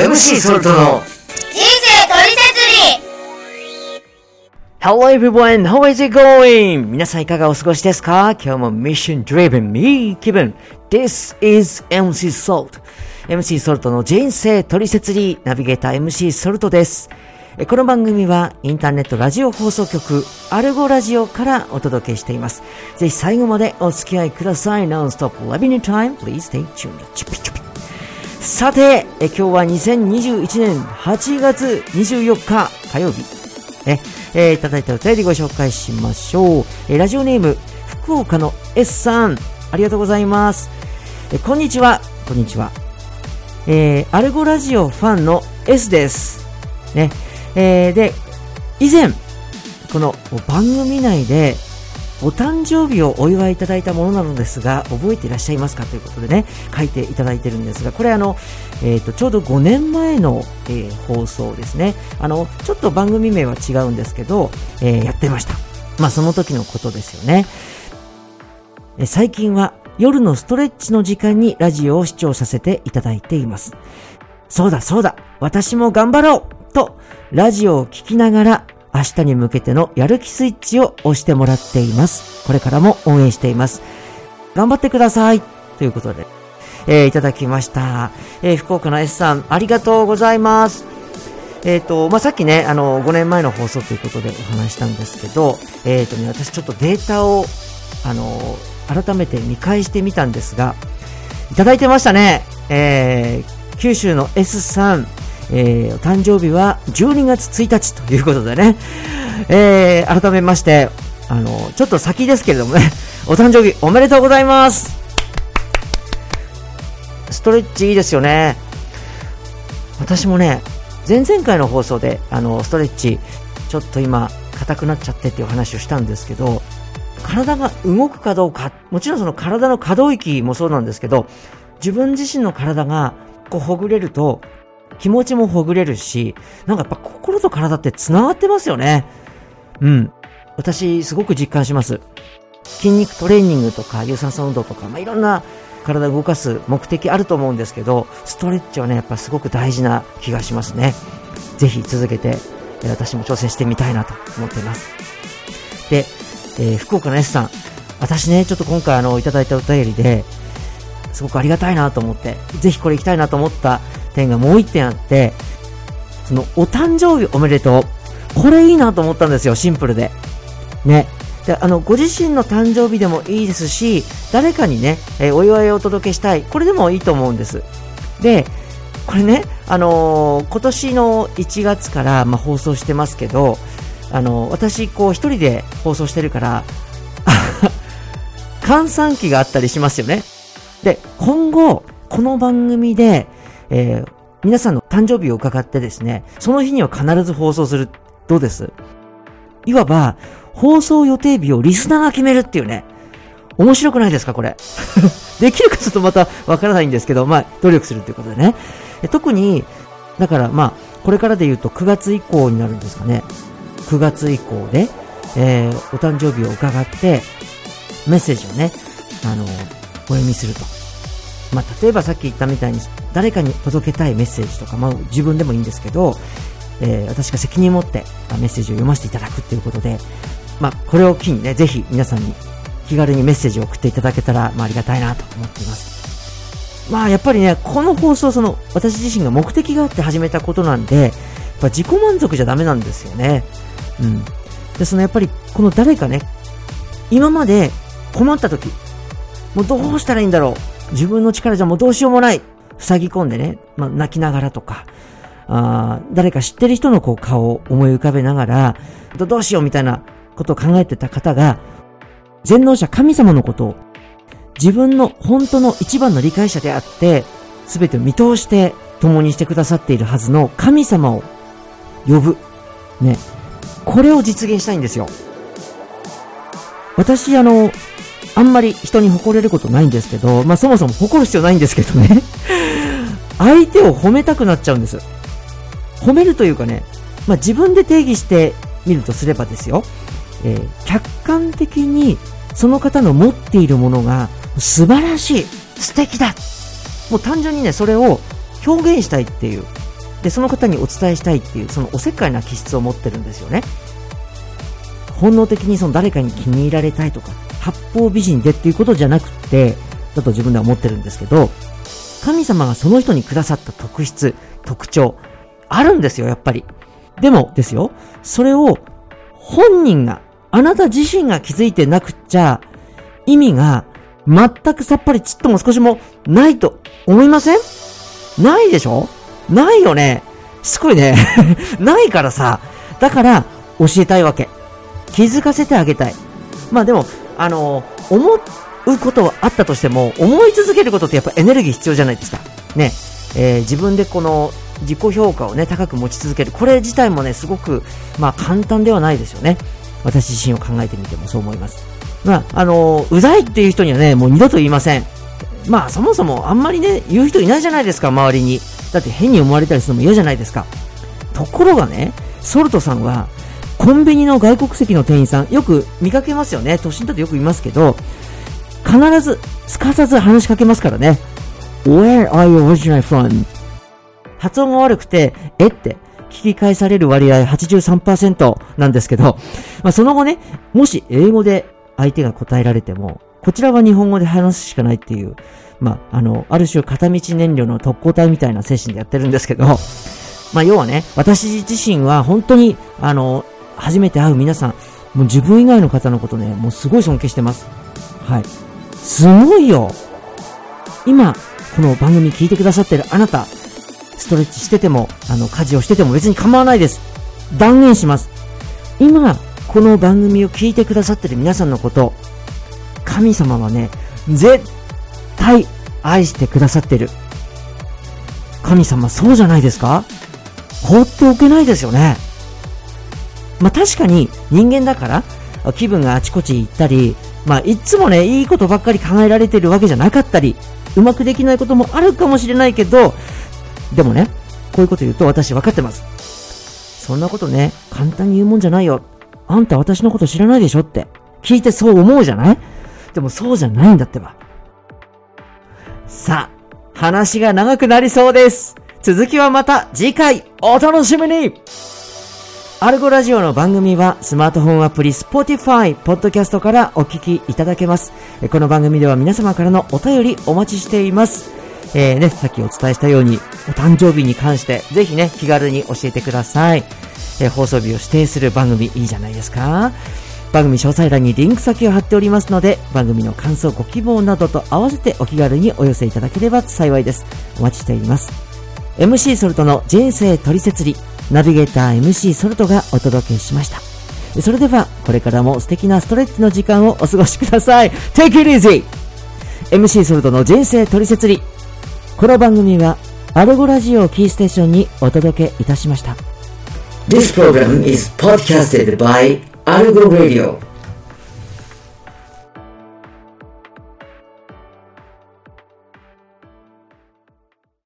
MC ソルトの人生トリセツリ Hello everyone, how is it going? 皆さんいかがお過ごしですか？今日も Mission Driven Me 気分 This is MC Salt MC ソルトの人生トリセツリーナビゲーター MC ソルトですこの番組はインターネットラジオ放送局アルゴラジオからお届けしています。ぜひ最後までお付き合いください。Non-stop loving your time. Please stay tuned. さて、え今日は2021年8月24日火曜日。え、えーいただいたお便りご紹介しましょう。えラジオネーム、福岡の S さん、ありがとうございます。えこんにちは、こんにちは。えーアルゴラジオファンの S です。ね。えーで、以前、この番組内で、お誕生日をお祝いいただいたものなのですが、覚えていらっしゃいますかということでね、書いていただいてるんですが、これあの、えっ、と、ちょうど5年前の、えー放送ですね。あの、ちょっと番組名は違うんですけど、えーやってました。まあ、その時のことですよね。え最近は夜のストレッチの時間にラジオを視聴させていただいています。そうだそうだ、私も頑張ろうと、ラジオを聞きながら、明日に向けてのやる気スイッチを押してもらっています。これからも応援しています。頑張ってください。ということで、えーいただきました。えー福岡の S さん、ありがとうございます。えっ、と、まあ、さっきね、あの、5年前の放送ということでお話したんですけど、えっ、とね、私ちょっとデータを、あの、改めて見返してみたんですが、いただいてましたね。えー九州の S さん、えーお誕生日は12月1日ということでね、えー改めまして、あの、ちょっと先ですけれどもね、お誕生日おめでとうございます。ストレッチいいですよね。私もね、前々回の放送で、あの、ストレッチ、ちょっと今、硬くなっちゃってっていう話をしたんですけど、体が動くかどうか、もちろんその体の可動域もそうなんですけど、自分自身の体がこうほぐれると、気持ちもほぐれるし、なんかやっぱ心と体って繋がってますよね。うん。私、すごく実感します。筋肉トレーニングとか、有酸素運動とか、まあ、いろんな体を動かす目的あると思うんですけど、ストレッチはね、やっぱすごく大事な気がしますね。ぜひ続けて、私も挑戦してみたいなと思っています。で、えー福岡の S さん、私ね、ちょっと今回あの、いただいたお便りで、すごくありがたいなと思って、ぜひこれ行きたいなと思った点がもう一点あって、その、お誕生日おめでとう。これいいなと思ったんですよ、シンプルで。ね。で、あの、ご自身の誕生日でもいいですし、誰かにね、えーお祝いをお届けしたい。これでもいいと思うんです。で、これね、あのー今年の1月から、まあ、放送してますけど、あのー私、こう、一人で放送してるから、換算期があったりしますよね。で、今後、この番組で、えー皆さんの誕生日を伺ってですね、その日には必ず放送する。どうです？いわば、放送予定日をリスナーが決めるっていうね、面白くないですかこれ？できるかちょっとまたわからないんですけど、まあ、努力するっていうことでね。で特に、だからまあ、これからで言うと9月以降になるんですかね。9月以降で、えーお誕生日を伺って、メッセージをね、あの、お読みすると。まあ、例えばさっき言ったみたいに、誰かに届けたいメッセージとか、まあ、自分でもいいんですけど、えー私が責任を持ってメッセージを読ませていただくっていうことで、まあ、これを機にね、ぜひ皆さんに気軽にメッセージを送っていただけたら、まあ、ありがたいなと思っています。まあ、やっぱりね、この放送、その、私自身が目的があって始めたことなんで、やっぱ自己満足じゃダメなんですよね。うん。で、そのやっぱり、この誰かね、今まで困った時、もうどうしたらいいんだろう。自分の力じゃもうどうしようもない。塞ぎ込んでね、まあ、泣きながらとか、あー誰か知ってる人のこう顔を思い浮かべながら、どうしようみたいなことを考えてた方が、全能者神様のことを自分の本当の一番の理解者であって、すべてを見通して共にしてくださっているはずの神様を呼ぶ。ね。これを実現したいんですよ。私、あの、あんまり人に誇れることないんですけど、まあそもそも誇る必要ないんですけどね。相手を褒めたくなっちゃうんです。褒めるというかね、まあ自分で定義してみるとすればですよ。えー客観的にその方の持っているものが素晴らしい、素敵だ。もう単純にね、それを表現したいっていう、で、その方にお伝えしたいっていう、そのおせっかいな気質を持ってるんですよね。本能的にその誰かに気に入られたいとか、八方美人でっていうことじゃなくて、だと自分では思ってるんですけど、神様がその人にくださった特質、特徴、あるんですよ、やっぱり。でもですよ、それを本人が、あなた自身が気づいてなくっちゃ、意味が全くさっぱりちっとも少しもないと思いません？ないでしょ？ないよね？すごいね。ないからさ。だから教えたいわけ。気づかせてあげたい。まあでも、あの思うことはあったとしても、思い続けることってやっぱエネルギー必要じゃないですか。ね。えー、自分でこの自己評価をね、高く持ち続ける。これ自体もね、すごく、まあ簡単ではないですよね。私自身を考えてみてもそう思います。まあ、あのー、うざいっていう人にはね、もう二度と言いません。まあ、そもそもあんまりね、言う人いないじゃないですか、周りに。だって変に思われたりするのも嫌じゃないですか。ところがね、ソルトさんは、コンビニの外国籍の店員さん、よく見かけますよね。都心だとよく見ますけど、必ず、すかさず話しかけますからね。Where are you originally from? 発音が悪くて、えって聞き返される割合83%なんですけど、まあ、その後ね、もし英語で相手が答えられても、こちらは日本語で話すしかないっていう、まあ、あの、ある種片道燃料の特攻隊みたいな精神でやってるんですけど、まあ、要はね、私自身は本当に、あの、初めて会う皆さん、もう自分以外の方のことね、もうすごい尊敬してます。はい。すごいよ今、この番組聞いてくださってるあなた、ストレッチしてても、あの、家事をしてても別に構わないです。断言します。今、この番組を聞いてくださってる皆さんのこと、神様はね、絶対愛してくださってる。神様そうじゃないですか？放っておけないですよね。まあ確かに人間だから気分があちこち行ったり、まあいつもね、いいことばっかり考えられてるわけじゃなかったり、うまくできないこともあるかもしれないけど、でもね、こういうこと言うと私分かってます。そんなことね、簡単に言うもんじゃないよ。あんた私のこと知らないでしょって。聞いてそう思うじゃない？でもそうじゃないんだってば。さあ、話が長くなりそうです。続きはまた次回お楽しみにアルゴラジオの番組はスマートフォンアプリ Spotify、ポッドキャストからお聞きいただけます。この番組では皆様からのお便りお待ちしています。えー、ね、さっきお伝えしたように、お誕生日に関して、ぜひね、気軽に教えてください。えー、放送日を指定する番組いいじゃないですか。番組詳細欄にリンク先を貼っておりますので、番組の感想、ご希望などと合わせてお気軽にお寄せいただければ幸いです。お待ちしています。MC ソルトの人生取説理。ナビゲーター MC ソルトがお届けしました。それでは、これからも素敵なストレッチの時間をお過ごしください。Take it easy! MC ソルトの人生取説理。この番組は、アルゴラジオキーステーションにお届けいたしました。This program is podcasted by Algo Radio.